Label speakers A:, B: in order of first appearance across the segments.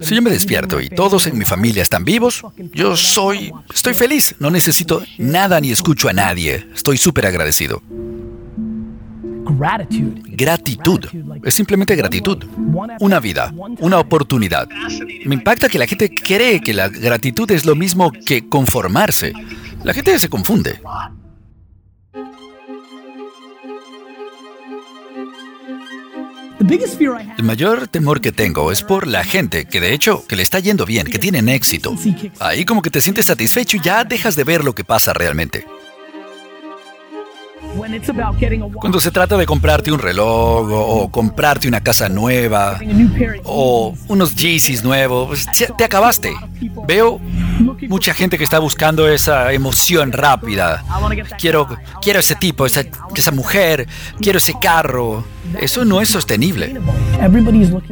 A: Si yo me despierto y todos en mi familia están vivos, yo soy... estoy feliz. No necesito nada ni escucho a nadie. Estoy súper agradecido. Gratitud. Es simplemente gratitud. Una vida, una oportunidad. Me impacta que la gente cree que la gratitud es lo mismo que conformarse. La gente se confunde. El mayor temor que tengo es por la gente que de hecho que le está yendo bien, que tienen éxito. Ahí como que te sientes satisfecho y ya dejas de ver lo que pasa realmente. Cuando se trata de comprarte un reloj o, comprarte una casa nueva o unos Yeezys nuevos, pues te acabaste. Veo mucha gente que está buscando esa emoción rápida. Quiero, quiero ese tipo, esa, esa mujer, quiero ese carro. Eso no es sostenible.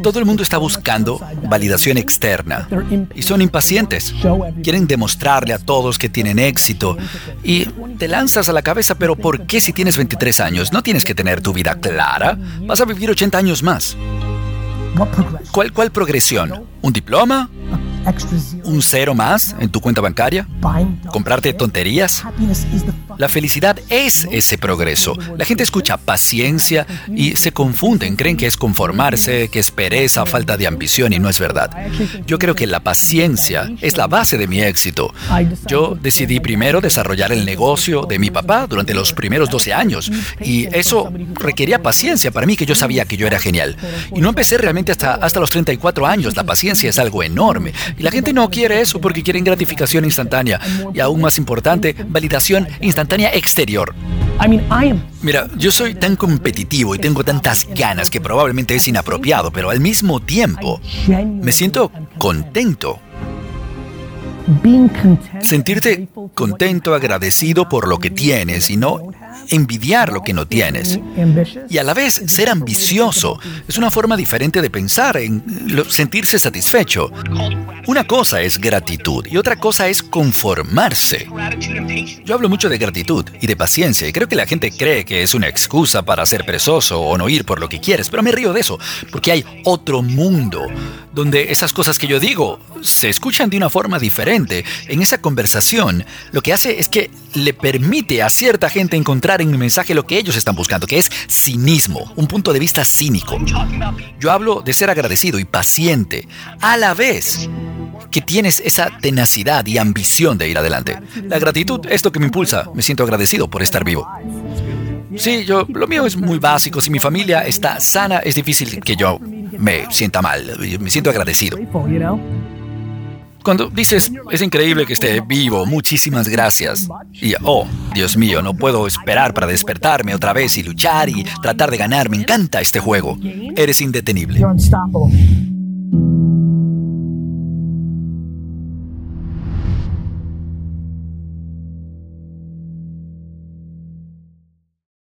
A: Todo el mundo está buscando validación externa y son impacientes. Quieren demostrarle a todos que tienen éxito y te lanzas a la cabeza, pero ¿por qué si tienes 23 años no tienes que tener tu vida clara? Vas a vivir 80 años más. ¿Cuál, cuál progresión? ¿Un diploma? ¿Un cero más en tu cuenta bancaria? ¿Comprarte tonterías? La felicidad es ese progreso. La gente escucha paciencia y se confunden, creen que es conformarse, que es pereza, falta de ambición y no es verdad. Yo creo que la paciencia es la base de mi éxito. Yo decidí primero desarrollar el negocio de mi papá durante los primeros 12 años y eso requería paciencia para mí que yo sabía que yo era genial. Y no empecé realmente hasta, hasta los 34 años. La paciencia es algo enorme. Y la gente no quiere eso porque quieren gratificación instantánea. Y aún más importante, validación instantánea exterior. Mira, yo soy tan competitivo y tengo tantas ganas que probablemente es inapropiado, pero al mismo tiempo me siento contento. Sentirte contento, agradecido por lo que tienes y no envidiar lo que no tienes. Y a la vez ser ambicioso es una forma diferente de pensar en sentirse satisfecho. Una cosa es gratitud y otra cosa es conformarse. Yo hablo mucho de gratitud y de paciencia y creo que la gente cree que es una excusa para ser perezoso o no ir por lo que quieres, pero me río de eso, porque hay otro mundo donde esas cosas que yo digo se escuchan de una forma diferente. En esa conversación, lo que hace es que le permite a cierta gente en mi mensaje lo que ellos están buscando, que es cinismo, un punto de vista cínico. Yo hablo de ser agradecido y paciente, a la vez que tienes esa tenacidad y ambición de ir adelante. La gratitud es lo que me impulsa. Me siento agradecido por estar vivo. Sí, yo, lo mío es muy básico. Si mi familia está sana, es difícil que yo me sienta mal. Me siento agradecido. Cuando dices, es increíble que esté vivo, muchísimas gracias. Y, oh, Dios mío, no puedo esperar para despertarme otra vez y luchar y tratar de ganar. Me encanta este juego. Eres indetenible.